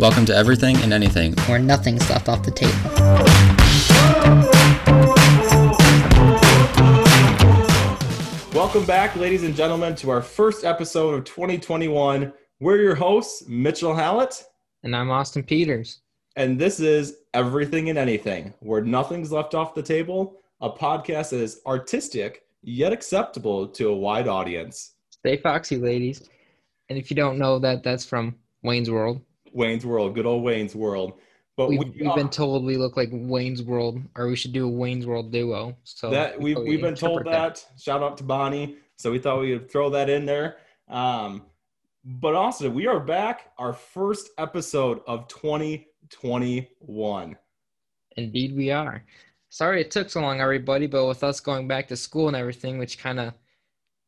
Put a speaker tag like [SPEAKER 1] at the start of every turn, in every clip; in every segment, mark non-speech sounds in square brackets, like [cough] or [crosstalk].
[SPEAKER 1] Welcome to Everything and Anything.
[SPEAKER 2] where nothing's left off the table.
[SPEAKER 3] Welcome back, ladies and gentlemen, to our first episode of 2021. We're your hosts, Mitchell Hallett,
[SPEAKER 4] And I'm Austin Peters.
[SPEAKER 3] and this is Everything and Anything, where nothing's left off the table, a podcast that is artistic yet acceptable to a wide audience.
[SPEAKER 4] Stay foxy, ladies. And if you don't know that, that's from Wayne's World.
[SPEAKER 3] Wayne's World, good old Wayne's World. But
[SPEAKER 4] We've,
[SPEAKER 3] we,
[SPEAKER 4] we've been told we look like Wayne's World, or we should do a Wayne's World duo. So
[SPEAKER 3] that we've,
[SPEAKER 4] we
[SPEAKER 3] we've been told
[SPEAKER 4] interpret
[SPEAKER 3] that. Shout out to Bonnie. So we thought we would throw that in there. Um, but also, we are back, our first episode of 2021.
[SPEAKER 4] Indeed, we are. Sorry it took so long, everybody, but with us going back to school and everything, which kind of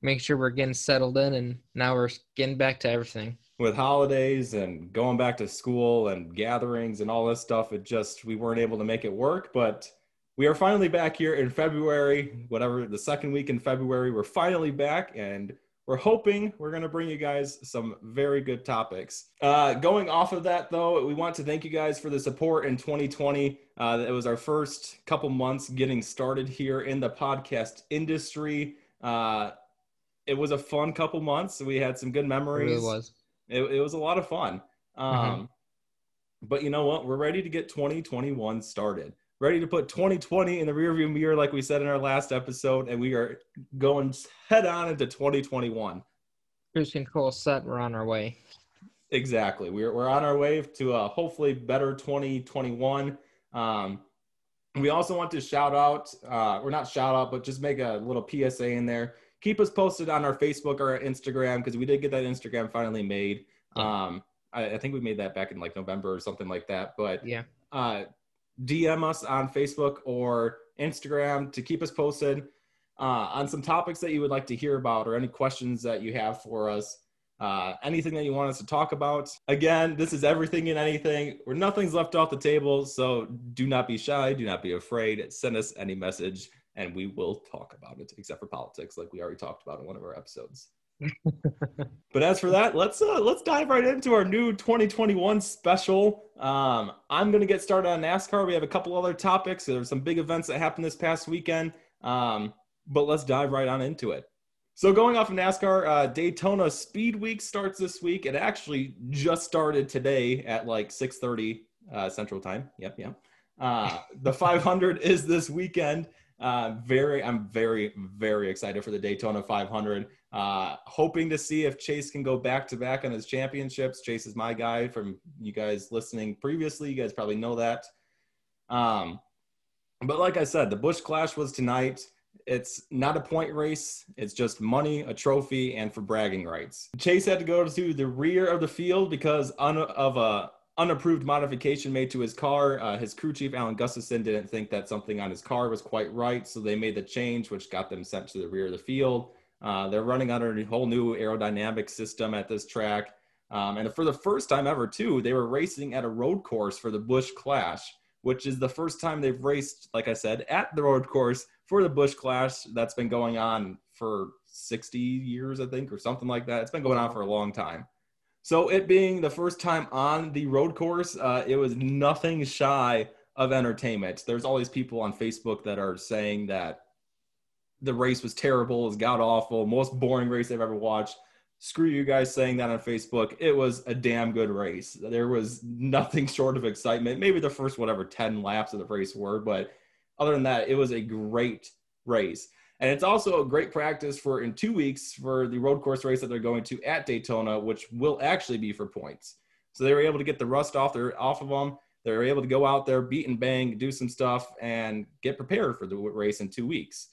[SPEAKER 4] makes sure we're getting settled in, and now we're getting back to everything.
[SPEAKER 3] With holidays and going back to school and gatherings and all this stuff it just we weren't able to make it work. But we are finally back here in february whatever the second week in february we're finally back and we're hoping we're going to bring you guys some very good topics. Uh, going off of that though we want to thank you guys for the support in 2020 uh, it was our first couple months getting started here in the podcast industry. Uh, it was a fun couple months. We had some good
[SPEAKER 4] It
[SPEAKER 3] memories.
[SPEAKER 4] really was.
[SPEAKER 3] It, it was a lot of fun. Um, But you know what? We're ready to get 2021 started. Ready to put 2020 in the rearview mirror, like we said in our last episode, and we are going head on into 2021.
[SPEAKER 4] Cruise control set. We're on our way.
[SPEAKER 3] Exactly. We're, we're on our way to a hopefully better 2021. Um, we also want to shout out, uh, or not shout out, but just make a little PSA in there. Keep us posted on our Facebook or our Instagram because we did get that Instagram finally made.
[SPEAKER 4] Yeah.
[SPEAKER 3] Um, I, I think we made that back in like November or something like that. But
[SPEAKER 4] Yeah.
[SPEAKER 3] uh, DM us on Facebook or Instagram to keep us posted uh, on some topics that you would like to hear about or any questions that you have for us. Uh, anything that you want us to talk about. Again, this is everything and anything where nothing's left off the table. So do not be shy. Do not be afraid. Send us any message and we will talk about it, except for politics, like we already talked about in one of our episodes. [laughs] But as for that, let's uh, let's dive right into our new 2021 special. Um, I'm gonna get started on NASCAR. We have a couple other topics. There's some big events that happened this past weekend. Um, but let's dive right on into it. So going off of NASCAR, uh, Daytona Speed Week starts this week. It actually just started today at like 6:30 uh, Central Time. Yep, yep. Uh, the 500 is this weekend. Uh, very, I'm very, very excited for the Daytona 500. Uh, hoping to see if Chase can go back to back on his championships. Chase is my guy from you guys listening previously. You guys probably know that. Um, but like I said, the Busch Clash was tonight. It's not a point race. It's just money, a trophy, and for bragging rights. Chase had to go to the rear of the field because of a unapproved modification made to his car. Uh, his crew chief, Alan Gustafson, didn't think that something on his car was quite right, so they made the change, which got them sent to the rear of the field. Uh, they're running under a whole new aerodynamic system at this track. Um, and for the first time ever, too, they were racing at a road course for the Busch Clash, which is the first time they've raced, like I said, at the road course for the Busch Clash. That's been going on for 60 years, I think, or something like that. It's been going on for a long time. So, it being the first time on the road course, uh, it was nothing shy of entertainment. There's all these people on Facebook that are saying that the race was terrible, it was god awful, most boring race they've ever watched. Screw you guys saying that on Facebook. It was a damn good race. There was nothing [laughs] short of excitement. Maybe the first whatever 10 laps of the race were, but other than that, it was a great race. And it's also a great practice for in two weeks for the road course race that they're going to at Daytona, which will actually be for points. So they were able to get the rust off their off of them. They were able to go out there, beat and bang, do some stuff, and get prepared for the race in two weeks.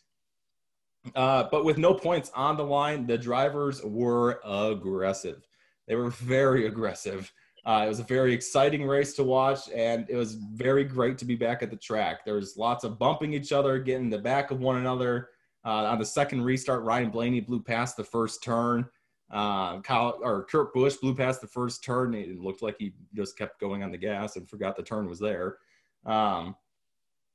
[SPEAKER 3] Uh, but with no points on the line, the drivers were aggressive. They were [laughs] very aggressive. Uh, it was a very exciting race to watch, and it was very great to be back at the track. There was lots of bumping each other, getting the back of one another. Uh, on the second restart, Ryan Blaney blew past the first turn. Uh, Kyle or Kurt Busch blew past the first turn. It looked like he just kept going on the gas and forgot the turn was there. Um,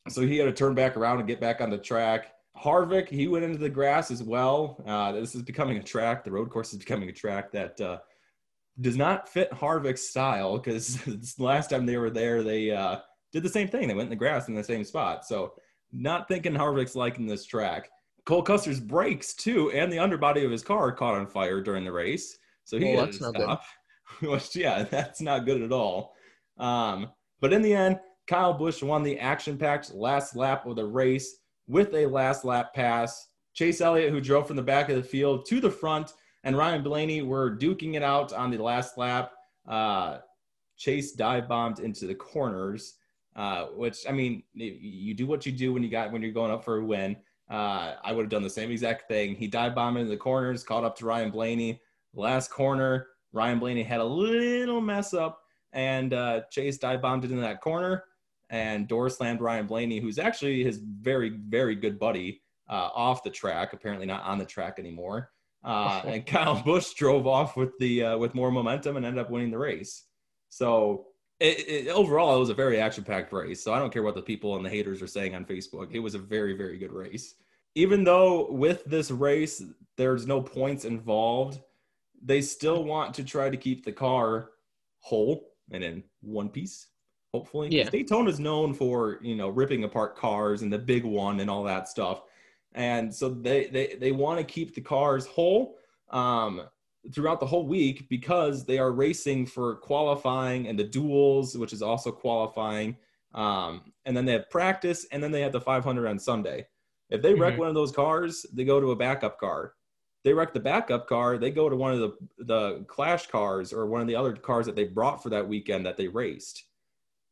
[SPEAKER 3] so he had to turn back around and get back on the track. Harvick, he went into the grass as well. Uh, this is becoming a track. The road course is becoming a track that uh, does not fit Harvick's style because [laughs] last time they were there, they uh, did the same thing. They went in the grass in the same spot. So, not thinking Harvick's liking this track. Cole Custer's brakes too, and the underbody of his car caught on fire during the race. So he
[SPEAKER 4] Well,
[SPEAKER 3] had to
[SPEAKER 4] that's not
[SPEAKER 3] stop. [laughs] Which, yeah, [laughs] that's not good at all. Um, but in the end, Kyle Busch won the action-packed last lap of the race with a last lap pass. Chase Elliott, who drove from the back of the field to the front, and Ryan Blaney were duking it out on the last lap. Uh, Chase dive bombed into the corners, uh, which I mean, you do what you do when you got when you're going up for a win. Uh, I would have done the same exact thing. He dive bombed into the corners, caught up to Ryan Blaney. Last corner, Ryan Blaney had a little mess up, and uh, Chase dive bombed into that corner and door slammed Ryan Blaney, who's actually his very, very good buddy, uh, off the track. Apparently not on the track anymore. Uh, [laughs] and Kyle Busch drove off with the uh, with more momentum and ended up winning the race. So it, it, overall, it was a very action-packed race. So I don't care what the people and the haters are saying on Facebook. It was a very, very good race. Even though with this race there's no points involved, they still want to try to keep the car whole and in one piece. Hopefully,
[SPEAKER 4] Yeah.
[SPEAKER 3] Daytona is known for you know ripping apart cars and the big one and all that stuff, and so they they they want to keep the cars whole. Um, throughout the whole week because they are racing for qualifying and the duels, which is also qualifying. Um, and then they have practice, and then they have the 500 on Sunday. If they wreck
[SPEAKER 4] Mhm.
[SPEAKER 3] one of those cars, they go to a backup car. They wreck the backup car, they go to one of the the clash cars or one of the other cars that they brought for that weekend that they raced.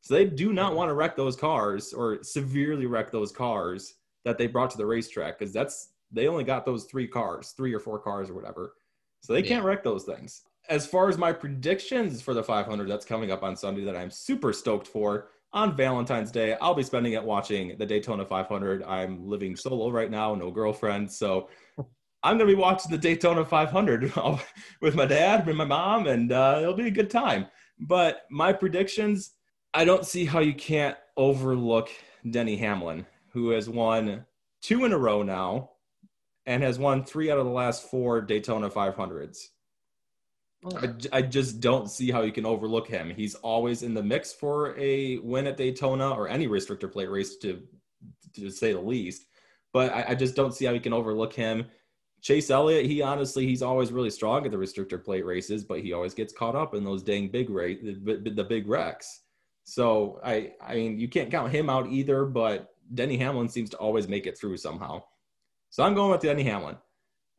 [SPEAKER 3] So they do not want to wreck those cars or severely wreck those cars that they brought to the racetrack because that's they only got those three cars, three or four cars or whatever. So they
[SPEAKER 4] Yeah.
[SPEAKER 3] can't wreck those things. As far as my predictions for the 500 that's coming up on Sunday that I'm super stoked for on Valentine's Day, I'll be spending it watching the Daytona 500. I'm living solo right now, no girlfriend, so I'm gonna be watching the Daytona 500 [laughs] with my dad and my mom, and uh, it'll be a good time. But my predictions, I don't see how you can't overlook Denny Hamlin, who has won two in a row now and has won three out of the last four Daytona 500s. I just don't see how you can overlook him. He's always in the mix for a win at Daytona or any restrictor plate race, to to say the least. But I, I just don't see how you can overlook him. Chase Elliott, he honestly, he's always really strong at the restrictor plate races, but he always gets caught up in those dang big race, the, the big wrecks. So I, I mean, you can't count him out either. But Denny Hamlin seems to always make it through somehow. So I'm going with Denny Hamlin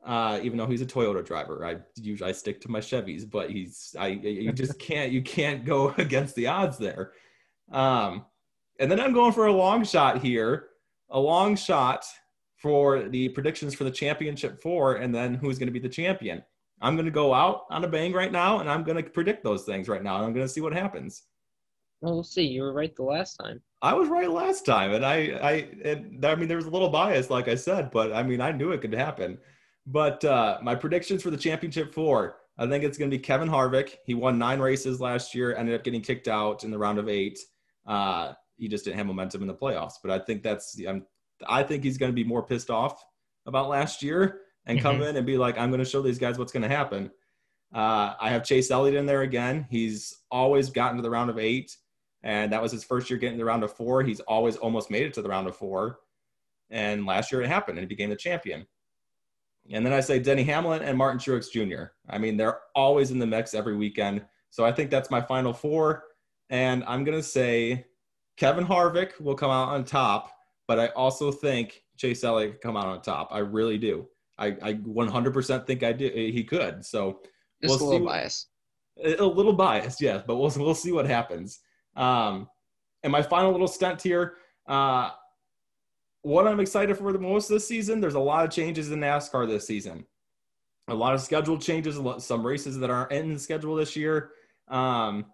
[SPEAKER 3] uh, even though he's a Toyota driver. I usually I stick to my Chevys, but he's I you just [laughs] can't you can't go [laughs] against the odds there. Um, and then I'm going for a long shot here, a long shot for the predictions for the championship four, and then who's going to be the champion. I'm going to go out on a bang right now, and I'm going to predict those things right now, and I'm going to see what happens.
[SPEAKER 4] Well, we'll see. You were right the last time.
[SPEAKER 3] I was right last time, and I, I, and I mean, there was a little bias, like I said, but I mean, I knew it could happen. But uh, my predictions for the championship four, I think it's going to be Kevin Harvick. He won nine races last year, ended up getting kicked out in the round of eight. Uh, he just didn't have momentum in the playoffs. But I think that's, I'm, I think he's going to be more pissed off about last year and come in and be like, I'm going to show these guys what's going to happen. Uh, I have Chase Elliott in there again. He's always gotten to the round of eight, and that was his first year getting the round of four. He's always almost made it to the round of four. And last year it happened, and he became the champion. And then I say Denny Hamlin and Martin Truex Jr. I mean, they're always in the mix every weekend. So I think that's my final four. And I'm going to say Kevin Harvick will come out on top, but I also think Chase Elliott could come out on top. I really do. I, I 100% think I do. He could. So
[SPEAKER 4] Just
[SPEAKER 3] We'll
[SPEAKER 4] a little biased.
[SPEAKER 3] a a little biased, yes, but we'll we'll see what happens. Um, and my final little stunt here. Uh, what I'm excited for the most this season. There's a lot of changes in NASCAR this season. A lot of schedule changes. lot- Some races that aren't in the schedule this year. Um,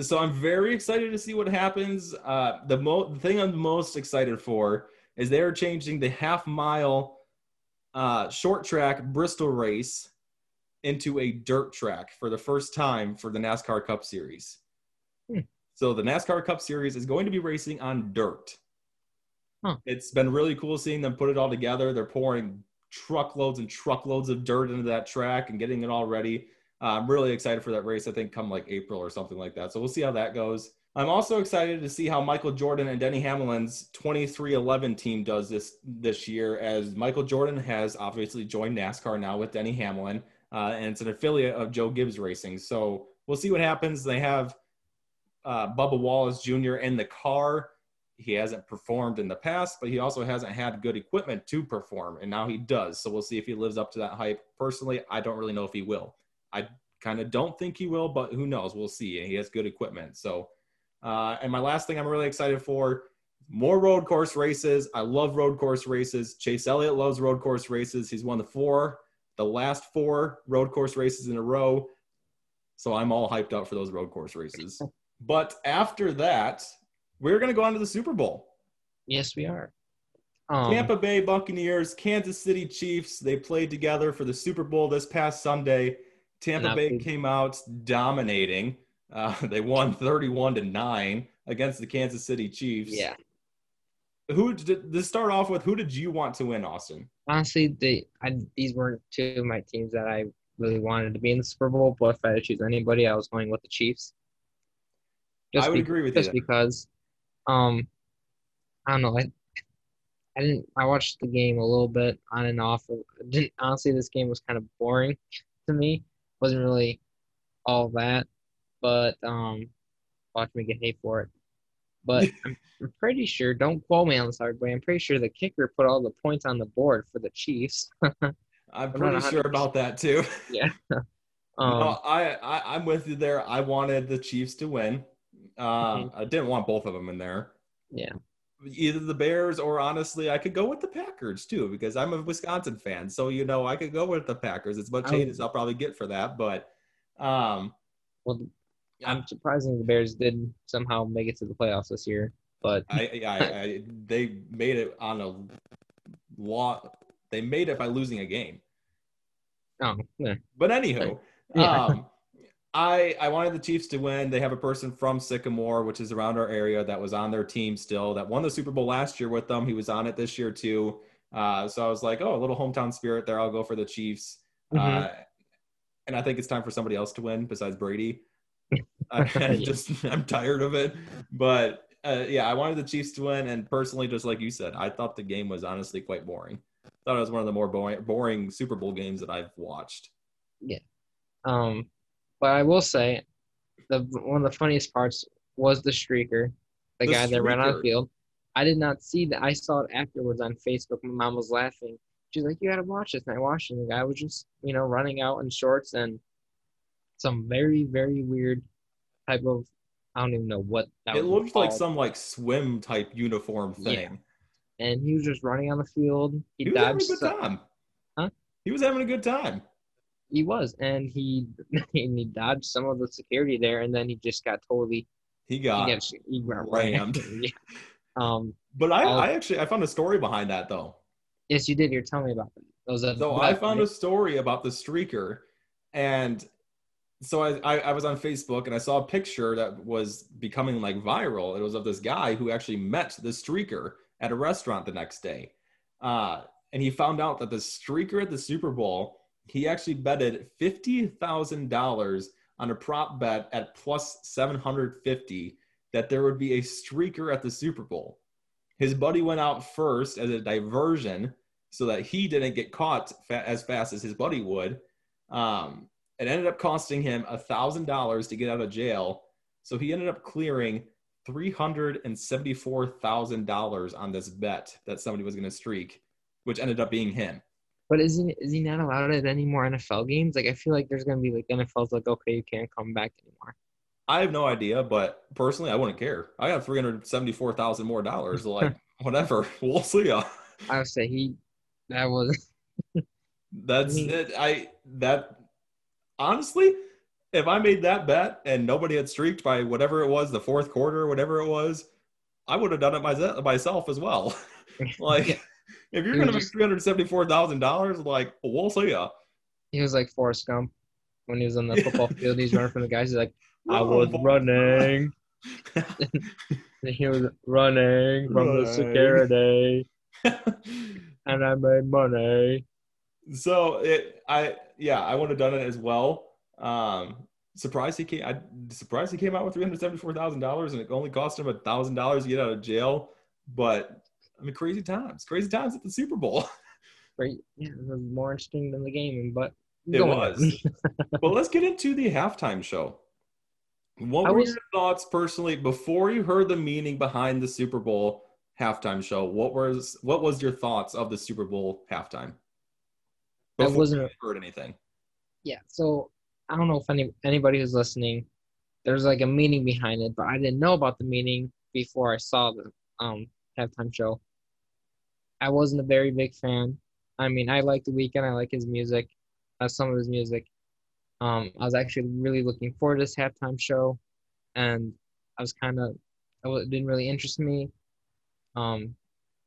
[SPEAKER 3] so I'm very excited to see what happens. Uh, the, mo- the thing I'm most excited for is they're changing the half mile uh, short track Bristol race into a dirt track for the first time for the NASCAR Cup Series.
[SPEAKER 4] Hmm.
[SPEAKER 3] So the NASCAR Cup Series is going to be racing on dirt.
[SPEAKER 4] Huh.
[SPEAKER 3] It's been really cool seeing them put it all together. They're pouring truckloads and truckloads of dirt into that track and getting it all ready. Uh, I'm really excited for that race. I think come like April or something like that. So we'll see how that goes. I'm also excited to see how Michael Jordan and Denny Hamlin's 2311 team does this this year, as Michael Jordan has obviously joined NASCAR now with Denny Hamlin, uh, and it's an affiliate of Joe Gibbs Racing. So we'll see what happens. They have uh, Bubba Wallace Jr. in the car. He hasn't performed in the past, but he also hasn't had good equipment to perform, and now he does. So we'll see if he lives up to that hype. Personally, I don't really know if he will. I kind of don't think he will, but who knows? We'll see. He has good equipment. So, uh, and my last thing I'm really excited for more road course races. I love road course races. Chase Elliott loves road course races. He's won the four, the last four road course races in a row. So I'm all hyped up for those road course races. [laughs] But after that, we're going to go on to the Super Bowl.
[SPEAKER 4] Yes, we are. Um,
[SPEAKER 3] Tampa Bay Buccaneers, Kansas City Chiefs, they played together for the Super Bowl this past Sunday. Tampa Bay
[SPEAKER 4] big.
[SPEAKER 3] came out dominating. Uh, [laughs] they won 31 to 9 against the Kansas City Chiefs.
[SPEAKER 4] Yeah.
[SPEAKER 3] Who did to start off with? Who did you want to win, Austin?
[SPEAKER 4] Honestly, they I, these weren't two of my teams that I really wanted to be in the Super Bowl. But if I had to choose anybody, I was going with the Chiefs.
[SPEAKER 3] I would agree with you
[SPEAKER 4] Just because, um, I don't know. I I didn't. I watched the game a little bit on and off. I didn't honestly. This game was kind of boring [laughs] to me. wasn't really all that, but um, watch me get hate for it. But [laughs] I'm, I'm pretty sure. Don't quote me on this hard way. I'm pretty sure the kicker put all the points on the board for the Chiefs. [laughs]
[SPEAKER 3] I'm pretty sure about that too.
[SPEAKER 4] yeah.
[SPEAKER 3] no,
[SPEAKER 4] Um,
[SPEAKER 3] I, I I'm with you there. I wanted the Chiefs to win. Um, I didn't want both of them in there.
[SPEAKER 4] Mm-hmm. yeah.
[SPEAKER 3] Either the Bears or honestly, I could go with the Packers too because I'm a Wisconsin fan. So you know, I could go with the Packers. As much hate as I'll probably get for that, but um,
[SPEAKER 4] Well, I'm surprised the Bears did somehow make it to the playoffs this year. But
[SPEAKER 3] I, I, I they made it on a law. They made it by losing a game.
[SPEAKER 4] oh, yeah.
[SPEAKER 3] But anywho,
[SPEAKER 4] Yeah.
[SPEAKER 3] um, I I wanted the Chiefs to win. They have a person from Sycamore, which is around our area, that was on their team still, that won the Super Bowl last year with them. He was on it this year too. Uh, so I was like, oh, a little hometown spirit there. I'll go for the Chiefs. Uh,
[SPEAKER 4] Mhm.
[SPEAKER 3] and I think it's time for somebody else to win besides Brady. [laughs] I, I just I'm tired of it. But uh, yeah, I wanted the Chiefs to win, and personally, just like you said, I thought the game was honestly quite boring. I thought it was one of the more boring, boring Super Bowl games that I've watched. Yeah.
[SPEAKER 4] Um, but I will say, the one of the funniest parts was the streaker, the,
[SPEAKER 3] The
[SPEAKER 4] guy that ran on the field. I did not see that. I saw it afterwards on Facebook. My mom was laughing. She's like, "You gotta watch this." And I watched it. And the guy was just, you know, running out in shorts and some very, very weird type of. I don't even know what that
[SPEAKER 3] it looked like some like swim type uniform thing. Yeah.
[SPEAKER 4] And he was just running on the field. He,
[SPEAKER 3] He was having a good
[SPEAKER 4] some-
[SPEAKER 3] time.
[SPEAKER 4] Huh?
[SPEAKER 3] He was having a good time.
[SPEAKER 4] He was, and he [laughs] and he dodged some of the security there, and then he just got totally
[SPEAKER 3] He
[SPEAKER 4] he
[SPEAKER 3] got.
[SPEAKER 4] got, he got
[SPEAKER 3] rammed. [laughs]
[SPEAKER 4] yeah. Um,
[SPEAKER 3] But I,
[SPEAKER 4] Oh.
[SPEAKER 3] I actually I found a story behind that though.
[SPEAKER 4] yes, you did. You're telling me about that. That was a
[SPEAKER 3] So I found a story about the streaker, and so I, I I was on Facebook and I saw a picture that was becoming like viral. It was of this guy who actually met the streaker at a restaurant the next day, uh, and he found out that the streaker at the Super Bowl he actually betted fifty thousand dollars on a prop bet at plus seven hundred fifty that there would be a streaker at the Super Bowl. His buddy went out first as a diversion so that he didn't get caught fa- as fast as his buddy would. Um, it ended up costing him a thousand dollars to get out of jail. So he ended up clearing three hundred and seventy-four thousand dollars on this bet that somebody was going to streak, which ended up being him.
[SPEAKER 4] But is he is he not allowed at any more NFL games? Like I feel like there's gonna be like NFL's like okay, you can't come back anymore.
[SPEAKER 3] I have no idea, but personally, I wouldn't care. I got three hundred seventy-four thousand more dollars. Like [laughs] whatever, [laughs] we'll see. Ya. [laughs]
[SPEAKER 4] I would say he that was
[SPEAKER 3] That's
[SPEAKER 4] I mean-
[SPEAKER 3] it. I that honestly, if I made that bet and nobody had streaked by whatever it was, the fourth quarter, whatever it was, I would have done it myself myself as well. like,
[SPEAKER 4] Yeah.
[SPEAKER 3] If you're gonna
[SPEAKER 4] was
[SPEAKER 3] make three hundred seventy-four thousand dollars, like we'll see ya.
[SPEAKER 4] he was like Forrest Gump when he was on the [laughs] football field. He's running from the guys. He's like, I was running. [laughs] He was running from the security, [laughs] and I made money.
[SPEAKER 3] so it, I yeah, I would have done it as well. Um, surprised he came. I surprised he came out with three hundred seventy four thousand dollars, and it only cost him a thousand dollars to get out of jail. But I mean, crazy times, crazy times at the Super Bowl. [laughs]
[SPEAKER 4] Right? Yeah, it was more interesting than the game, but
[SPEAKER 3] It was. [laughs] well, let's get into the halftime show. What were
[SPEAKER 4] was-
[SPEAKER 3] your thoughts personally before you heard the meaning behind the Super Bowl halftime show? What was what was your thoughts of the Super Bowl halftime?
[SPEAKER 4] I wasn't-
[SPEAKER 3] you heard anything.
[SPEAKER 4] yeah. So I don't know if any anybody who's listening, there's like a meaning behind it, but I didn't know about the meaning before I saw the um halftime show. I wasn't a very big fan. I mean, I like the Weeknd. I like his music, uh, some of his music. Um, I was actually really looking forward to this halftime show, and I was kind of, it didn't really interest me. Um,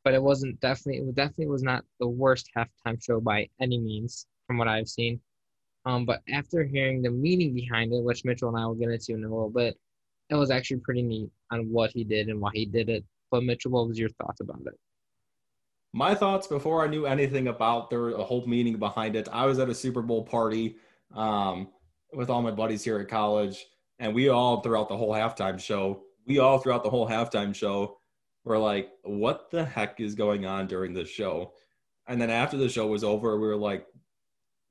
[SPEAKER 4] but it wasn't definitely, it definitely was not the worst halftime show by any means from what I've seen. Um, but after hearing the meaning behind it, which Mitchell and I will get into in a little bit, it was actually pretty neat on what he did and why he did it. But Mitchell, what was your thoughts about it?
[SPEAKER 3] My thoughts before I knew anything about the whole meaning behind it. I was at a Super Bowl party um, with all my buddies here at college, and we all throughout the whole halftime show, we all throughout the whole halftime show were like, "What the heck is going on during this show?" And then after the show was over, we were like,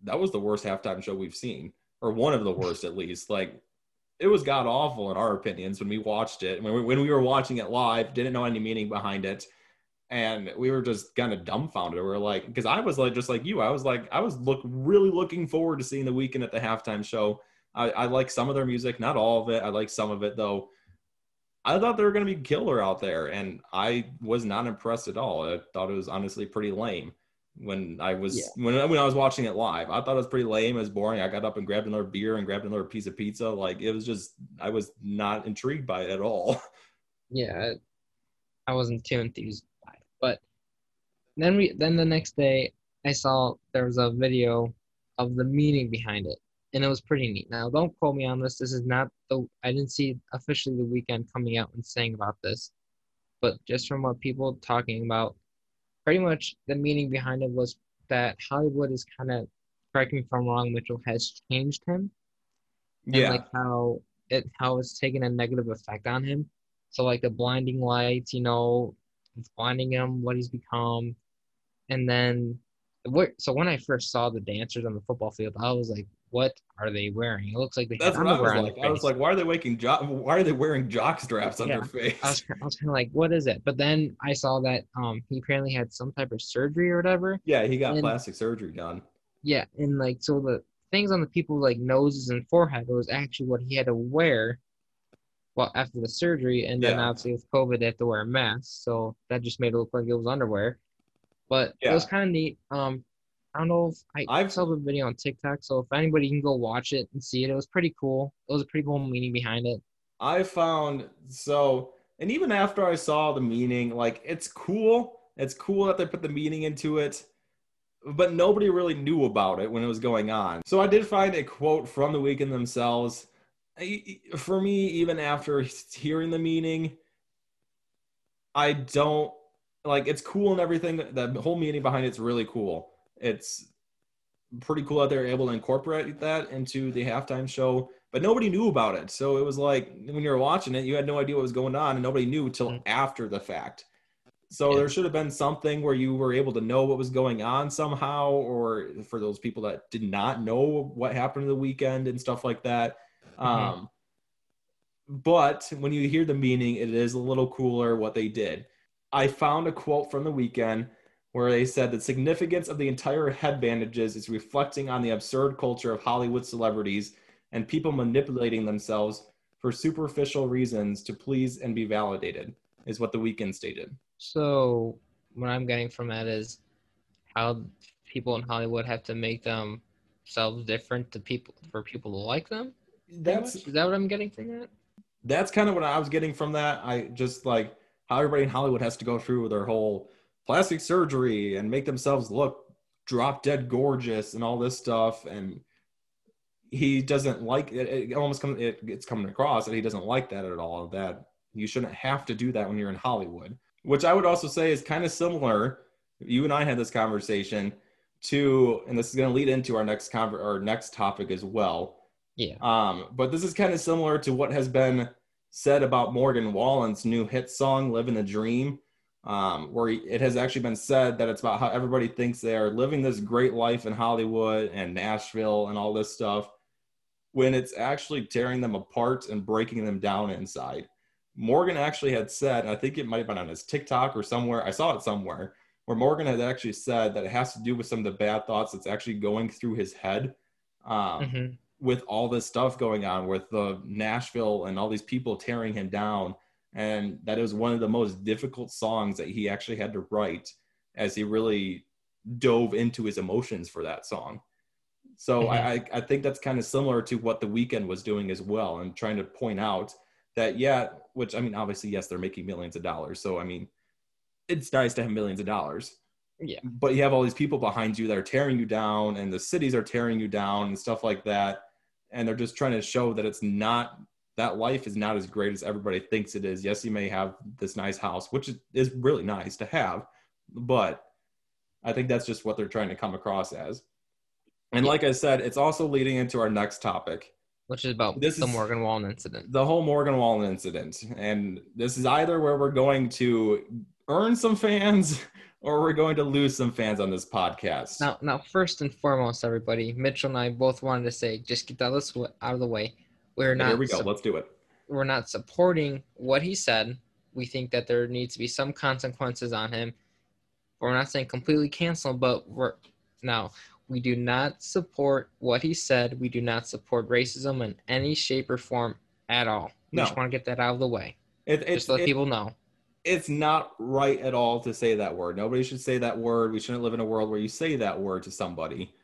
[SPEAKER 3] "That was the worst halftime show we've seen, or one of the worst at least." Like, it was god awful in our opinions when we watched it. When we, when we were watching it live, didn't know any meaning behind it and we were just kind of dumbfounded. We were like, because I was like, just like you, I was like, I was look really looking forward to seeing the Weeknd at the halftime show. I, I like some of their music, not all of it. I like some of it though. I thought they were going to be killer out there, and I was not impressed at all. I thought it was honestly pretty lame when I was
[SPEAKER 4] Yeah.
[SPEAKER 3] when when I was watching it live. I thought it was pretty lame. It was boring. I got up and grabbed another beer and grabbed another piece of pizza. Like it was just, I was not intrigued by it at all. [laughs]
[SPEAKER 4] Yeah, I wasn't too enthused by it. But then we then the next day I saw there was a video of the meaning behind it. And it was pretty neat. Now don't quote me on this. This is not the I didn't see officially the Weeknd coming out and saying about this. But just from what people talking about, pretty much the meaning behind it was that Hollywood is kind of correct me if I'm wrong, Mitchell has changed him and like how it how it's taken a negative effect on him. So like the blinding lights, you know, it's blinding him what he's become, and then what? So when I first saw the dancers on the football field, I was like, "What are they wearing? It looks like they
[SPEAKER 3] That's
[SPEAKER 4] have
[SPEAKER 3] what I was like. I was like, why are they waking jo- why are they wearing jock straps on
[SPEAKER 4] Yeah.
[SPEAKER 3] their face?
[SPEAKER 4] I was, I was kind of like, "What is it?" But then I saw that um he apparently had some type of surgery or whatever.
[SPEAKER 3] yeah, he got
[SPEAKER 4] And-
[SPEAKER 3] plastic surgery done.
[SPEAKER 4] Yeah, and like so the things on the people's like noses and forehead was actually what he had to wear. Well, after the surgery, and then
[SPEAKER 3] Yeah.
[SPEAKER 4] obviously with COVID, they have to wear a mask, so that just made it look like it was underwear. But it was kind of neat. Um, I don't know if I
[SPEAKER 3] I've-
[SPEAKER 4] saw the video on TikTok, so if anybody can go watch it and see it, it was pretty cool. It was a pretty cool meaning behind it.
[SPEAKER 3] I found so, and even after I saw the meaning, like it's cool. It's cool that they put the meaning into it, but nobody really knew about it when it was going on. So I did find a quote from the Weeknd themselves. For me, even after hearing the meaning, I don't like it's cool and everything. The whole meaning behind it's really cool. It's pretty cool that they're able to incorporate that into the halftime show, but nobody knew about it. So it was like when you were watching it, you had no idea what was going on, and nobody knew till
[SPEAKER 4] Mm.
[SPEAKER 3] after the fact. So
[SPEAKER 4] Yeah.
[SPEAKER 3] there should have been something where you were able to know what was going on somehow, or for those people that did not know what happened the Weeknd and stuff like that.
[SPEAKER 4] Mhm.
[SPEAKER 3] Um, but when you hear the meaning, it is a little cooler what they did. I found a quote from the Weeknd where they said the significance of the entire head bandages is reflecting on the absurd culture of Hollywood celebrities and people manipulating themselves for superficial reasons to please and be validated, is what the Weeknd stated.
[SPEAKER 4] So what I'm getting from that is how people in Hollywood have to make themselves different to people for people to like them.
[SPEAKER 3] That's
[SPEAKER 4] is that what I'm getting from that?
[SPEAKER 3] that's kind of what I was getting from that. I just like how everybody in Hollywood has to go through their whole plastic surgery and make themselves look drop dead gorgeous and all this stuff. And he doesn't like it. It almost comes, it, it's coming across that he doesn't like that at all. That you shouldn't have to do that when you're in Hollywood, which I would also say is kind of similar. You and I had this conversation to, and this is going to lead into our next conver- our next topic as well
[SPEAKER 4] Yeah.
[SPEAKER 3] Um, but this is kind of similar to what has been said about Morgan Wallen's new hit song, Living the Dream, um, where he, it has actually been said that it's about how everybody thinks they are living this great life in Hollywood and Nashville and all this stuff, when it's actually tearing them apart and breaking them down inside. Morgan actually had said, I think it might have been on his TikTok or somewhere, I saw it somewhere, where Morgan had actually said that it has to do with some of the bad thoughts that's actually going through his head. Um,
[SPEAKER 4] hmm
[SPEAKER 3] with all this stuff going on with the Nashville and all these people tearing him down. And that is one of the most difficult songs that he actually had to write as he really dove into his emotions for that song. So
[SPEAKER 4] Mhm.
[SPEAKER 3] I, I think that's kind of similar to what the Weeknd was doing as well and trying to point out that, yeah, which I mean, obviously, yes, they're making millions of dollars. So, I mean, it's nice to have millions of dollars
[SPEAKER 4] Yeah.
[SPEAKER 3] but you have all these people behind you that are tearing you down and the cities are tearing you down and stuff like that and they're just trying to show that it's not that life is not as great as everybody thinks it is yes you may have this nice house which is- is really nice to have but i think that's just what they're trying to come across as and like i said it's also leading into our next topic
[SPEAKER 4] Which is about
[SPEAKER 3] This
[SPEAKER 4] the
[SPEAKER 3] is-
[SPEAKER 4] Morgan Wallen incident.
[SPEAKER 3] the whole Morgan Wallen incident. And this is either where we're going to earn some fans or we're going to lose some fans on this podcast.
[SPEAKER 4] Now, now, first and foremost, everybody, Mitchell and I both wanted to say, just get that list out of the way. We're not.
[SPEAKER 3] Here we go.
[SPEAKER 4] sup-
[SPEAKER 3] Let's do it.
[SPEAKER 4] we're not supporting what he said. We think that there needs to be some consequences on him. We're not saying completely cancel, but we're now we do not support what he said. We do not support racism in any shape or form at all. We
[SPEAKER 3] No.
[SPEAKER 4] just want to get that out of the way.
[SPEAKER 3] It, it's,
[SPEAKER 4] Just let
[SPEAKER 3] it-
[SPEAKER 4] people know.
[SPEAKER 3] It's not right at all to say that word. Nobody should say that word. We shouldn't live in a world where you say that word to somebody.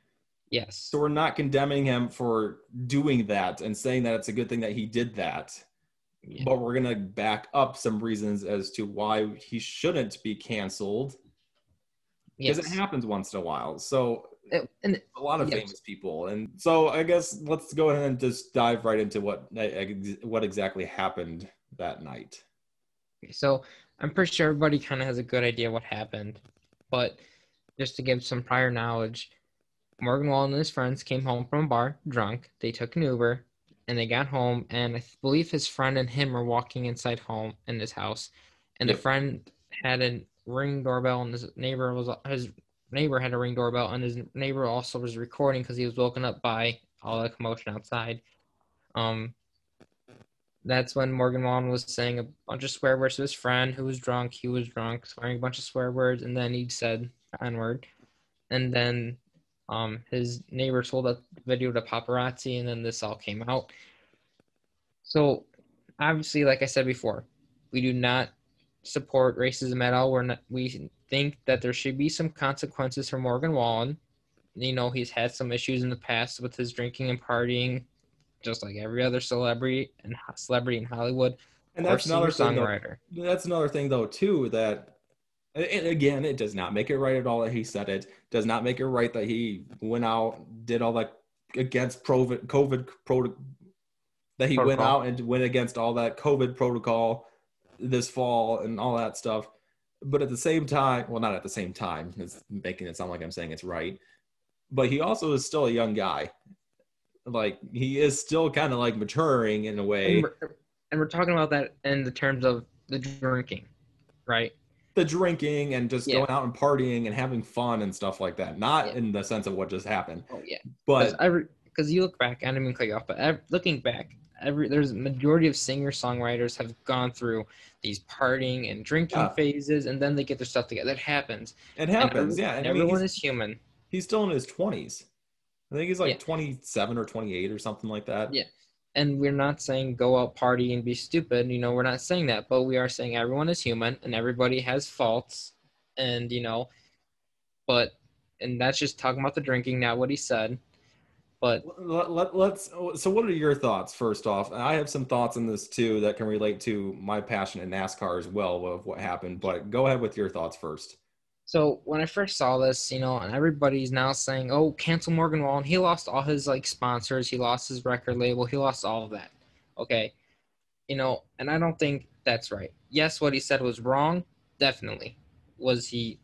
[SPEAKER 4] Yes.
[SPEAKER 3] So we're not condemning him for doing that and saying that it's a good thing that he did that.
[SPEAKER 4] Yeah.
[SPEAKER 3] But we're going to back up some reasons as to why he shouldn't be canceled because
[SPEAKER 4] Yes.
[SPEAKER 3] it happens once in a while. So
[SPEAKER 4] And- and
[SPEAKER 3] a lot of
[SPEAKER 4] Yes.
[SPEAKER 3] famous people, and so I guess let's go ahead and just dive right into what what exactly happened that night.
[SPEAKER 4] So I'm pretty sure everybody kind of has a good idea what happened, but just to give some prior knowledge, Morgan Wallen and his friends came home from a bar drunk. They took an Uber and they got home, and I believe his friend and him were walking inside home in his house, and
[SPEAKER 3] Yep.
[SPEAKER 4] the friend had a ring doorbell, and his neighbor was his neighbor had a ring doorbell, and his neighbor also was recording because he was woken up by all the commotion outside. Um, that's when Morgan Wallen was saying a bunch of swear words to his friend who was drunk. He was drunk, swearing a bunch of swear words, and then he said N word. And then um, his neighbor told a video to paparazzi, and then this all came out. So, obviously, like I said before, we do not support racism at all. We're not. We think that there should be some consequences for Morgan Wallen. You know, he's had some issues in the past with his drinking and partying, just like every other celebrity and celebrity in Hollywood
[SPEAKER 3] And
[SPEAKER 4] or
[SPEAKER 3] that's another
[SPEAKER 4] singer
[SPEAKER 3] thing. Though, that's another thing, though, too. That and again, it does not make it right at all that he said it. Does not make it right that he went out, did all that against COVID, COVID pro, that he went out and went against all that COVID protocol this fall and all that stuff. But at the same time, well, not at the same time, it's making it sound like I'm saying it's right. But he also is still a young guy. Like he is still kind of like maturing in a way.
[SPEAKER 4] And we're, and we're talking about that in the terms of the drinking, right?
[SPEAKER 3] the drinking and just
[SPEAKER 4] Yeah.
[SPEAKER 3] going out and partying and having fun and stuff like that. Not
[SPEAKER 4] Yeah.
[SPEAKER 3] in the sense of what just happened,
[SPEAKER 4] Oh yeah.
[SPEAKER 3] but
[SPEAKER 4] Because you look back, I didn't mean cut you off, but looking back, every there's a majority of singer songwriters have gone through these partying and drinking
[SPEAKER 3] Yeah.
[SPEAKER 4] phases, and then they get their stuff together. That happens.
[SPEAKER 3] it
[SPEAKER 4] And
[SPEAKER 3] happens.
[SPEAKER 4] every-
[SPEAKER 3] yeah, and I mean,
[SPEAKER 4] everyone is human.
[SPEAKER 3] he's still in his twenties. I think he's like
[SPEAKER 4] Yeah.
[SPEAKER 3] 27 or 28 or something like that.
[SPEAKER 4] Yeah. And we're not saying go out party and be stupid. You know, we're not saying that, but we are saying everyone is human and everybody has faults. And, you know, but, and that's just talking about the drinking, not what he said. But
[SPEAKER 3] Let, let, let's. So, what are your thoughts? First off, I have some thoughts on this too that can relate to my passion in NASCAR as well of what happened. But go ahead with your thoughts first.
[SPEAKER 4] So when I first saw this, you know, and everybody's now saying, oh, cancel Morgan Wallen. He lost all his like sponsors. He lost his record label. He lost all of that. Okay. You know, and I don't think that's right. Yes, what he said was wrong. Definitely. Was he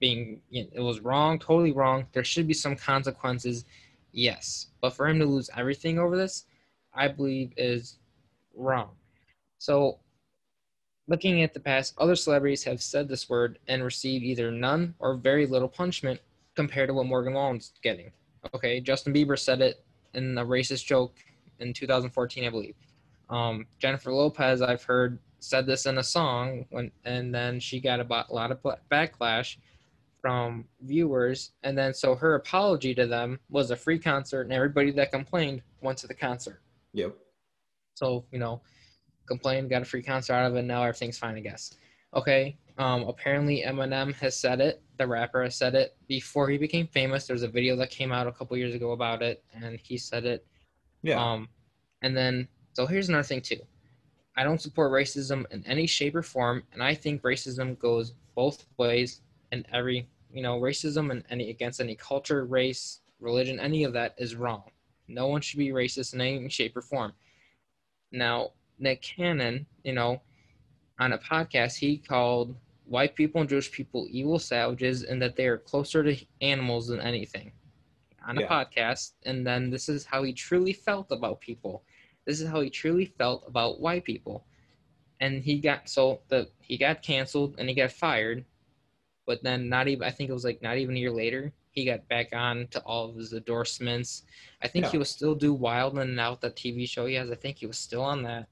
[SPEAKER 4] being, you know, it was wrong, totally wrong. There should be some consequences. yes. But for him to lose everything over this, I believe is wrong. So, looking at the past, other celebrities have said this word and received either none or very little punishment compared to what Morgan Wallen's getting. Okay, Justin Bieber said it in a racist joke in 2014, I believe. Um, Jennifer Lopez, I've heard, said this in a song when, and then she got a lot of backlash from viewers. And then so her apology to them was a free concert, and everybody that complained went to the concert.
[SPEAKER 3] Yep.
[SPEAKER 4] So you know, complained, got a free concert out of it. Now everything's fine, I guess. Okay. Um, apparently Eminem has said it. The rapper has said it before he became famous. There's a video that came out a couple years ago about it, and he said it.
[SPEAKER 3] Yeah.
[SPEAKER 4] Um, and then so here's another thing too. I don't support racism in any shape or form, and I think racism goes both ways in every you know racism and any against any culture, race, religion, any of that is wrong. No one should be racist in any shape or form. Now, Nick Cannon, you know, on a podcast, he called white people and Jewish people evil savages and that they are closer to animals than anything on a yeah. podcast. And then this is how he truly felt about people. This is how he truly felt about white people. And he got so the he got canceled and he got fired. But then not even I think it was like not even a year later, he got back on to all of his endorsements. I think yeah. he was still do Wild and Out that TV show he has. I think he was still on that.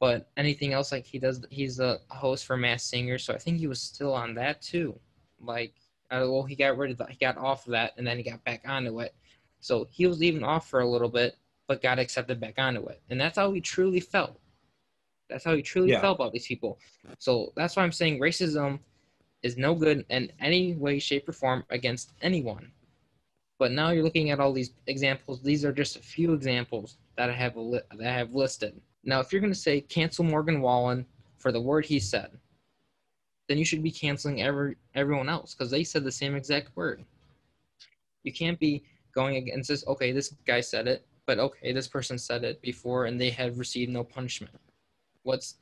[SPEAKER 4] But anything else like he does he's a host for Masked Singer, so I think he was still on that too. Like uh, well he got rid of that he got off of that and then he got back onto it. So he was even off for a little bit but got accepted back onto it. And that's how he truly felt. That's how he truly yeah. felt about these people. So that's why I'm saying racism is no good in any way, shape, or form against anyone. But now you're looking at all these examples. These are just a few examples that I have li- that I have listed. Now, if you're going to say cancel Morgan Wallen for the word he said, then you should be canceling every everyone else because they said the same exact word. You can't be going against this. Okay, this guy said it but okay, this person said it before and they have received no punishment. What's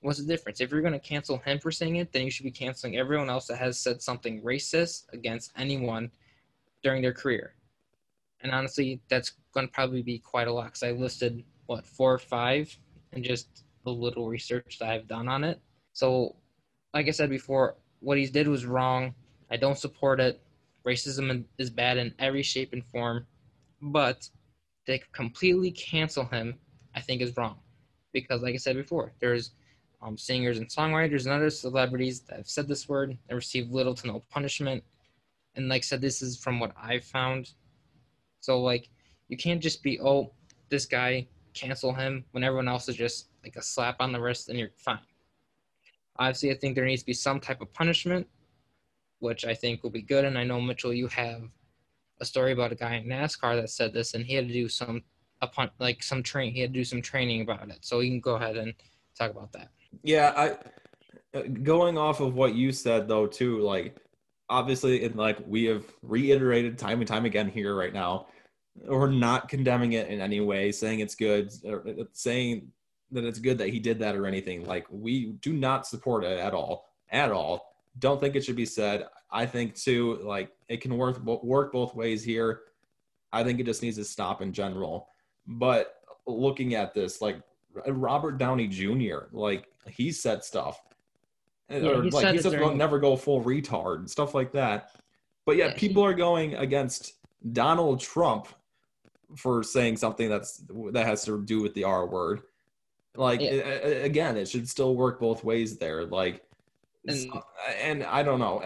[SPEAKER 4] what's the difference? If you're going to cancel him for saying it, then you should be canceling everyone else that has said something racist against anyone during their career. And honestly, that's going to probably be quite a lot because I listed what four or five and just the little research that I've done on it. So, like I said before, what he did was wrong. I don't support it. Racism is bad in every shape and form, but to completely cancel him, I think is wrong. Because, like I said before, there's um, singers and songwriters and other celebrities that have said this word and received little to no punishment. And, like I said, this is from what I've found. So, like, you can't just be, oh, this guy, cancel him when everyone else is just like a slap on the wrist and you're fine. Obviously, I think there needs to be some type of punishment, which I think will be good. And I know, Mitchell, you have a story about a guy in NASCAR that said this, and he had to do some upon like some train. He had to do some training about it. So you can go ahead and talk about that.
[SPEAKER 3] Yeah, I uh, going off of what you said though too, like obviously, and like we have reiterated time and time again here right now, we're not condemning it in any way, saying it's good, or uh, saying that it's good that he did that or anything. Like we do not support it at all, at all. Don't think it should be said. I think too, like it can work work both ways here. I think it just needs to stop in general. But looking at this, like Robert Downey Jr., like he said stuff, yeah, or he like he said during... never go full retard, and stuff like that. But yet yeah, people he... are going against Donald Trump for saying something that's that has to do with the R word. Like yeah. it, again, it should still work both ways there. Like and, and I don't know.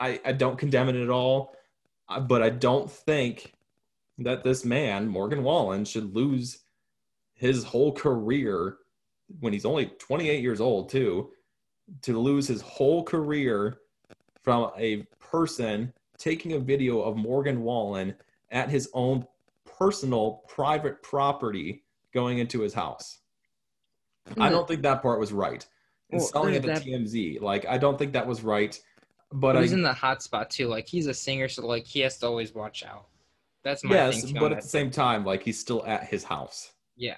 [SPEAKER 3] I, I don't condemn it at all, uh, but I don't think that this man Morgan Wallen should lose his whole career when he's only 28 years old too to lose his whole career from a person taking a video of Morgan Wallen at his own personal private property going into his house. I don't think that part was right and well, selling it to that, TMZ. Like, I don't think that was right. But
[SPEAKER 4] he's
[SPEAKER 3] I,
[SPEAKER 4] in the hot spot too. Like, he's a singer, so like he has to always watch out. That's my
[SPEAKER 3] yes, but at the same time, like he's still at his house.
[SPEAKER 4] Yeah.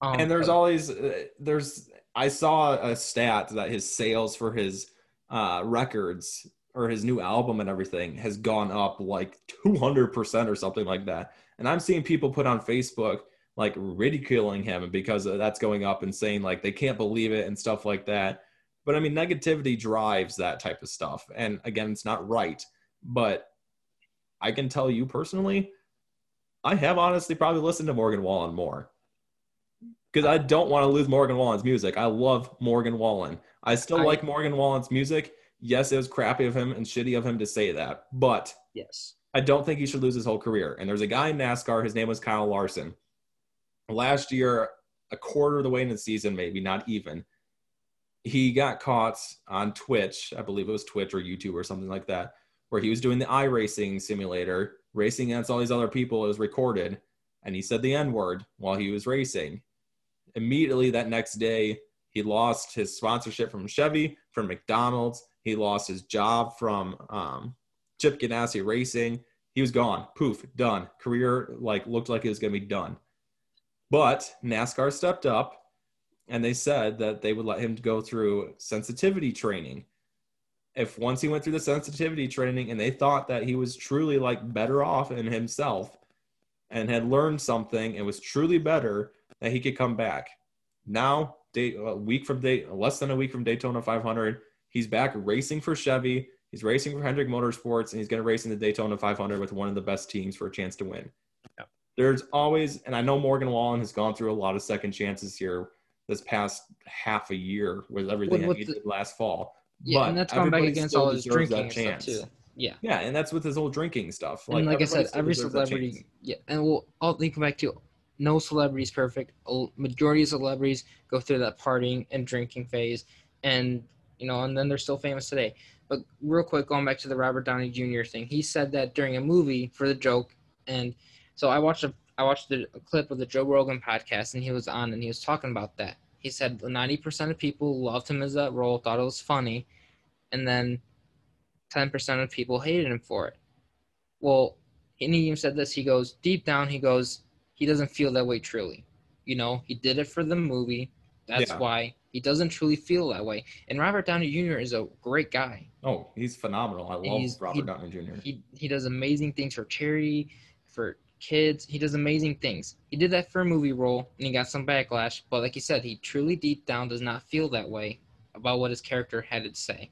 [SPEAKER 3] Um, and there's always uh, there's I saw a stat that his sales for his uh, records or his new album and everything has gone up like 200% or something like that. And I'm seeing people put on Facebook like ridiculing him because that's going up and saying like they can't believe it and stuff like that. But I mean, negativity drives that type of stuff. And again, it's not right. But I can tell you personally, I have honestly probably listened to Morgan Wallen more because I don't want to lose Morgan Wallen's music. I love Morgan Wallen. I still
[SPEAKER 4] I-
[SPEAKER 3] like Morgan Wallen's music. Yes, it was crappy of him and shitty of him to say that, but
[SPEAKER 4] Yes.
[SPEAKER 3] I don't think he should lose his whole career. And there's a guy in NASCAR, his name was Kyle Larson. Last year, a quarter of the way in the season, maybe not even, he got caught on Twitch. I believe it was Twitch or YouTube or something like that, where he was doing the iRacing simulator, racing against all these other people. It was recorded, and he said the N word while he was racing. Immediately that next day, he lost his sponsorship from Chevy, from McDonald's. He lost his job from um, Chip Ganassi Racing. He was gone. Poof, done. Career like looked like it was going to be done. But NASCAR stepped up and they said that they would let him go through sensitivity training. If once he went through the sensitivity training and they thought that he was truly like better off in himself and had learned something and was truly better, that he could come back. Now, day, a week from day, less than a week from Daytona 500, he's back racing for Chevy. He's racing for Hendrick Motorsports, and he's going to race in the Daytona 500 with one of the best teams for a chance to win.
[SPEAKER 4] Yep.
[SPEAKER 3] There's always, and I know Morgan Wallen has gone through a lot of second chances here this past half a year with everything
[SPEAKER 4] With-
[SPEAKER 3] that
[SPEAKER 4] with
[SPEAKER 3] he
[SPEAKER 4] the-
[SPEAKER 3] did last fall.
[SPEAKER 4] Yeah,
[SPEAKER 3] But
[SPEAKER 4] and that's going back against all his drinking
[SPEAKER 3] that
[SPEAKER 4] and stuff too. Yeah.
[SPEAKER 3] Yeah, and that's with his whole drinking stuff.
[SPEAKER 4] and like I said, every
[SPEAKER 3] deserves that chance.
[SPEAKER 4] celebrity, yeah, and we'll all think back to no celebrity is perfect. A majority of celebrities go through that partying and drinking phase, and you know, and then they're still famous today. But real quick, going back to the Robert Downey Jr. thing, he said that during a movie for the joke, and so I watched a I watched the, a clip of the Joe Rogan podcast, and he was on, and he was talking about that. He said ninety percent of people loved him as that role, thought it was funny, and then ten percent of people hated him for it. Well, and he even said this. He goes deep down. He goes, he doesn't feel that way truly. You know, he did it for the movie. That's
[SPEAKER 3] Yeah.
[SPEAKER 4] why he doesn't truly feel that way. And Robert Downey Jr. is a great guy.
[SPEAKER 3] Oh, he's phenomenal. I love
[SPEAKER 4] He's-
[SPEAKER 3] Robert
[SPEAKER 4] he-
[SPEAKER 3] Downey Jr.
[SPEAKER 4] He he does amazing things for charity, for kids. He does amazing things. He did that for a movie role, and he got some backlash. But like you said, he truly deep down does not feel that way about what his character had to say.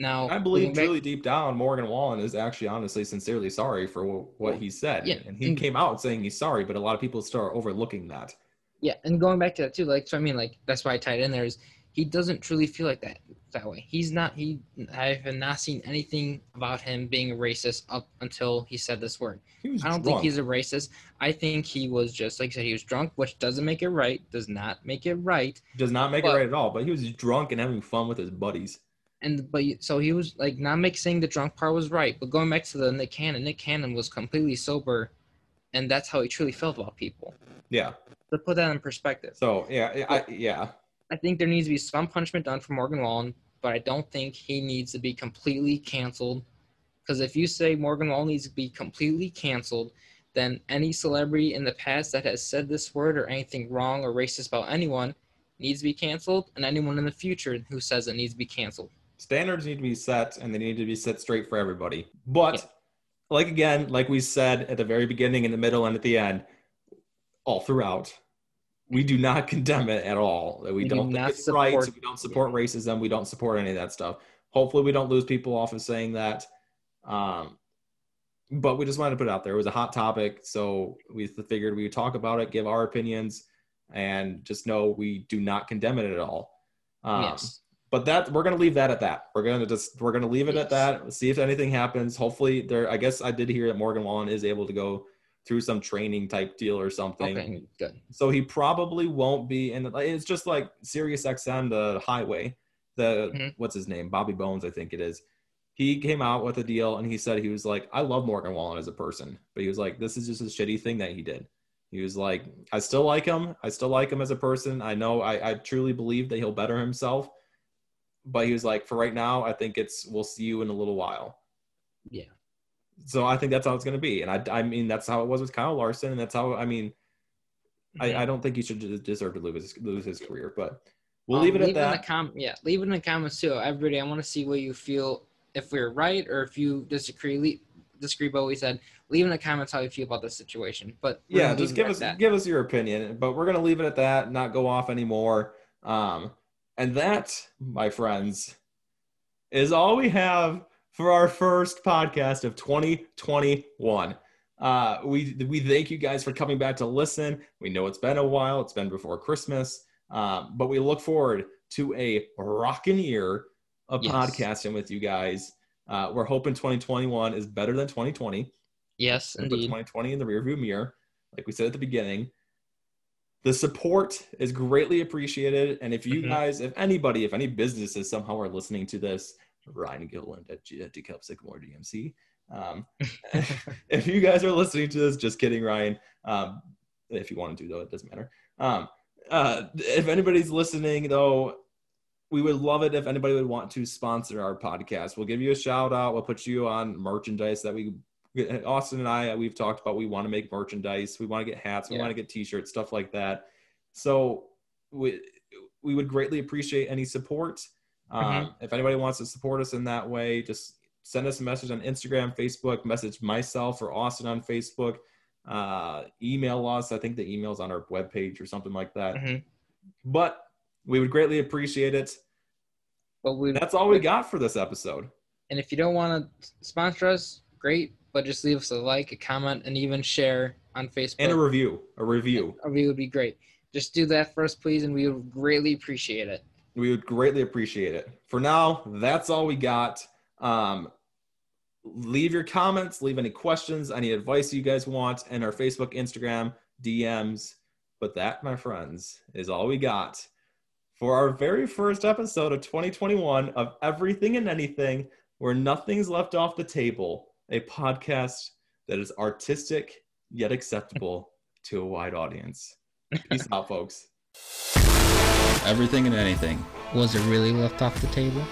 [SPEAKER 4] Now,
[SPEAKER 3] I believe
[SPEAKER 4] back-
[SPEAKER 3] truly deep down, Morgan Wallen is actually honestly sincerely sorry for what he said.
[SPEAKER 4] Yeah,
[SPEAKER 3] And he
[SPEAKER 4] and-
[SPEAKER 3] came out saying he's sorry, but a lot of people start overlooking that.
[SPEAKER 4] Yeah, and going back to that too, like so I mean, like that's why I tied in there is he doesn't truly feel like that that way. He's not. He I have not seen anything about him being a racist up until he said this word.
[SPEAKER 3] He was
[SPEAKER 4] I don't
[SPEAKER 3] drunk.
[SPEAKER 4] think he's a racist. I think he was just like I said, he was drunk, which doesn't make it right. Does not make it right.
[SPEAKER 3] Does not make
[SPEAKER 4] but-
[SPEAKER 3] it right at all, but he was drunk and having fun with his buddies.
[SPEAKER 4] And but so he was like not make saying the drunk part was right, but going back to the Nick Cannon, Nick Cannon was completely sober, and that's how he truly felt about people.
[SPEAKER 3] Yeah.
[SPEAKER 4] To put that in perspective.
[SPEAKER 3] So yeah, I, yeah.
[SPEAKER 4] I think there needs to be some punishment done for Morgan Wallen, but I don't think he needs to be completely canceled. Because if you say Morgan Wallen needs to be completely canceled, then any celebrity in the past that has said this word or anything wrong or racist about anyone needs to be canceled, and anyone in the future who says it needs to be canceled.
[SPEAKER 3] Standards need to be set and they need to be set straight for everybody. But like again, like we said at the very beginning, in the middle, and at the end, all throughout, we do not [laughs] condemn it at all. We,
[SPEAKER 4] We do
[SPEAKER 3] don't
[SPEAKER 4] not
[SPEAKER 3] it's right.
[SPEAKER 4] support-
[SPEAKER 3] We don't support racism. We don't support any of that stuff. Hopefully, we don't lose people off of saying that. Um, but we just wanted to put it out there. It was a hot topic, so we figured we would talk about it, give our opinions, and just know we do not condemn it at all. Um,
[SPEAKER 4] yes.
[SPEAKER 3] But that we're gonna leave that at that. We're gonna just we're gonna leave it at
[SPEAKER 4] Yes.
[SPEAKER 3] that. See if anything happens. Hopefully, there. I guess I did hear that Morgan Wallen is able to go through some training type deal or something.
[SPEAKER 4] Okay, good.
[SPEAKER 3] So he probably won't be in. It's just like Sirius XM, the highway. The
[SPEAKER 4] Mhm.
[SPEAKER 3] what's his name? Bobby Bones, I think it is. He came out with a deal and he said he was like, I love Morgan Wallen as a person, but he was like, this is just a shitty thing that he did. He was like, I still like him. I still like him as a person. I know I, I truly believe that he'll better himself. But he was like, for right now, I think it's we'll see you in a little while.
[SPEAKER 4] Yeah.
[SPEAKER 3] So I think that's how it's going to be. And I, I mean, that's how it was with Kyle Larson. And that's how, I mean. I, I don't think he should deserve to lose his, lose his career, but we'll
[SPEAKER 4] Um,
[SPEAKER 3] leave it at
[SPEAKER 4] in the
[SPEAKER 3] that.
[SPEAKER 4] com- yeah, leave it in the comments too. Everybody, I want to see what you feel if we are right or if you disagree. Le- disagree, but we said leave in the comments how you feel about this situation. But
[SPEAKER 3] yeah just give us
[SPEAKER 4] that.
[SPEAKER 3] give us your opinion but we're gonna leave it at that not go off anymore um and that my friends is all we have for our first podcast of 2021 uh we we thank you guys for coming back to listen we know it's been a while it's been before christmas um but we look forward to a rocking year of
[SPEAKER 4] Yes.
[SPEAKER 3] podcasting with you guys uh we're hoping 2021 is better than 2020
[SPEAKER 4] yes, indeed.
[SPEAKER 3] 2020 in the rearview mirror, like we said at the beginning. The support is greatly appreciated. And if you
[SPEAKER 4] Mhm.
[SPEAKER 3] guys, if anybody, if any businesses somehow are listening to this, Ryan Gilland at, G- DeKalb Sycamore DMC. Um, [laughs] if you guys are listening to this, just kidding, Ryan. Um, if you want to do though, it doesn't matter. Um, uh, if anybody's listening though, we would love it if anybody would want to sponsor our podcast. We'll give you a shout out. We'll put you on merchandise that we, Austin and I, we've talked about. We want to make merchandise. We want to get hats. We
[SPEAKER 4] Yeah.
[SPEAKER 3] want to get T-shirts, stuff like that. So we we would greatly appreciate any support. Um,
[SPEAKER 4] Mhm.
[SPEAKER 3] If anybody wants to support us in that way, just send us a message on Instagram, Facebook, message myself or Austin on Facebook. Uh, email us. I think the email's on our webpage or something like that.
[SPEAKER 4] Mhm.
[SPEAKER 3] But we would greatly appreciate it.
[SPEAKER 4] But we
[SPEAKER 3] That's all we got for this episode.
[SPEAKER 4] and if you don't want to sponsor us, great. But just leave us a like, a comment, and even share on Facebook.
[SPEAKER 3] And a review. A review.
[SPEAKER 4] A review would be great. Just do that for us, please, and we would greatly appreciate it.
[SPEAKER 3] We would greatly appreciate it. For now, that's all we got. Um, leave your comments, leave any questions, any advice you guys want in our Facebook, Instagram, DMs. But that, my friends, is all we got for our very first episode of 2021 of Everything and Anything, where nothing's left off the table, a podcast that is artistic yet acceptable [laughs] to a wide audience. Peace out, [laughs] folks.
[SPEAKER 2] Everything and anything. Was it really left off the table?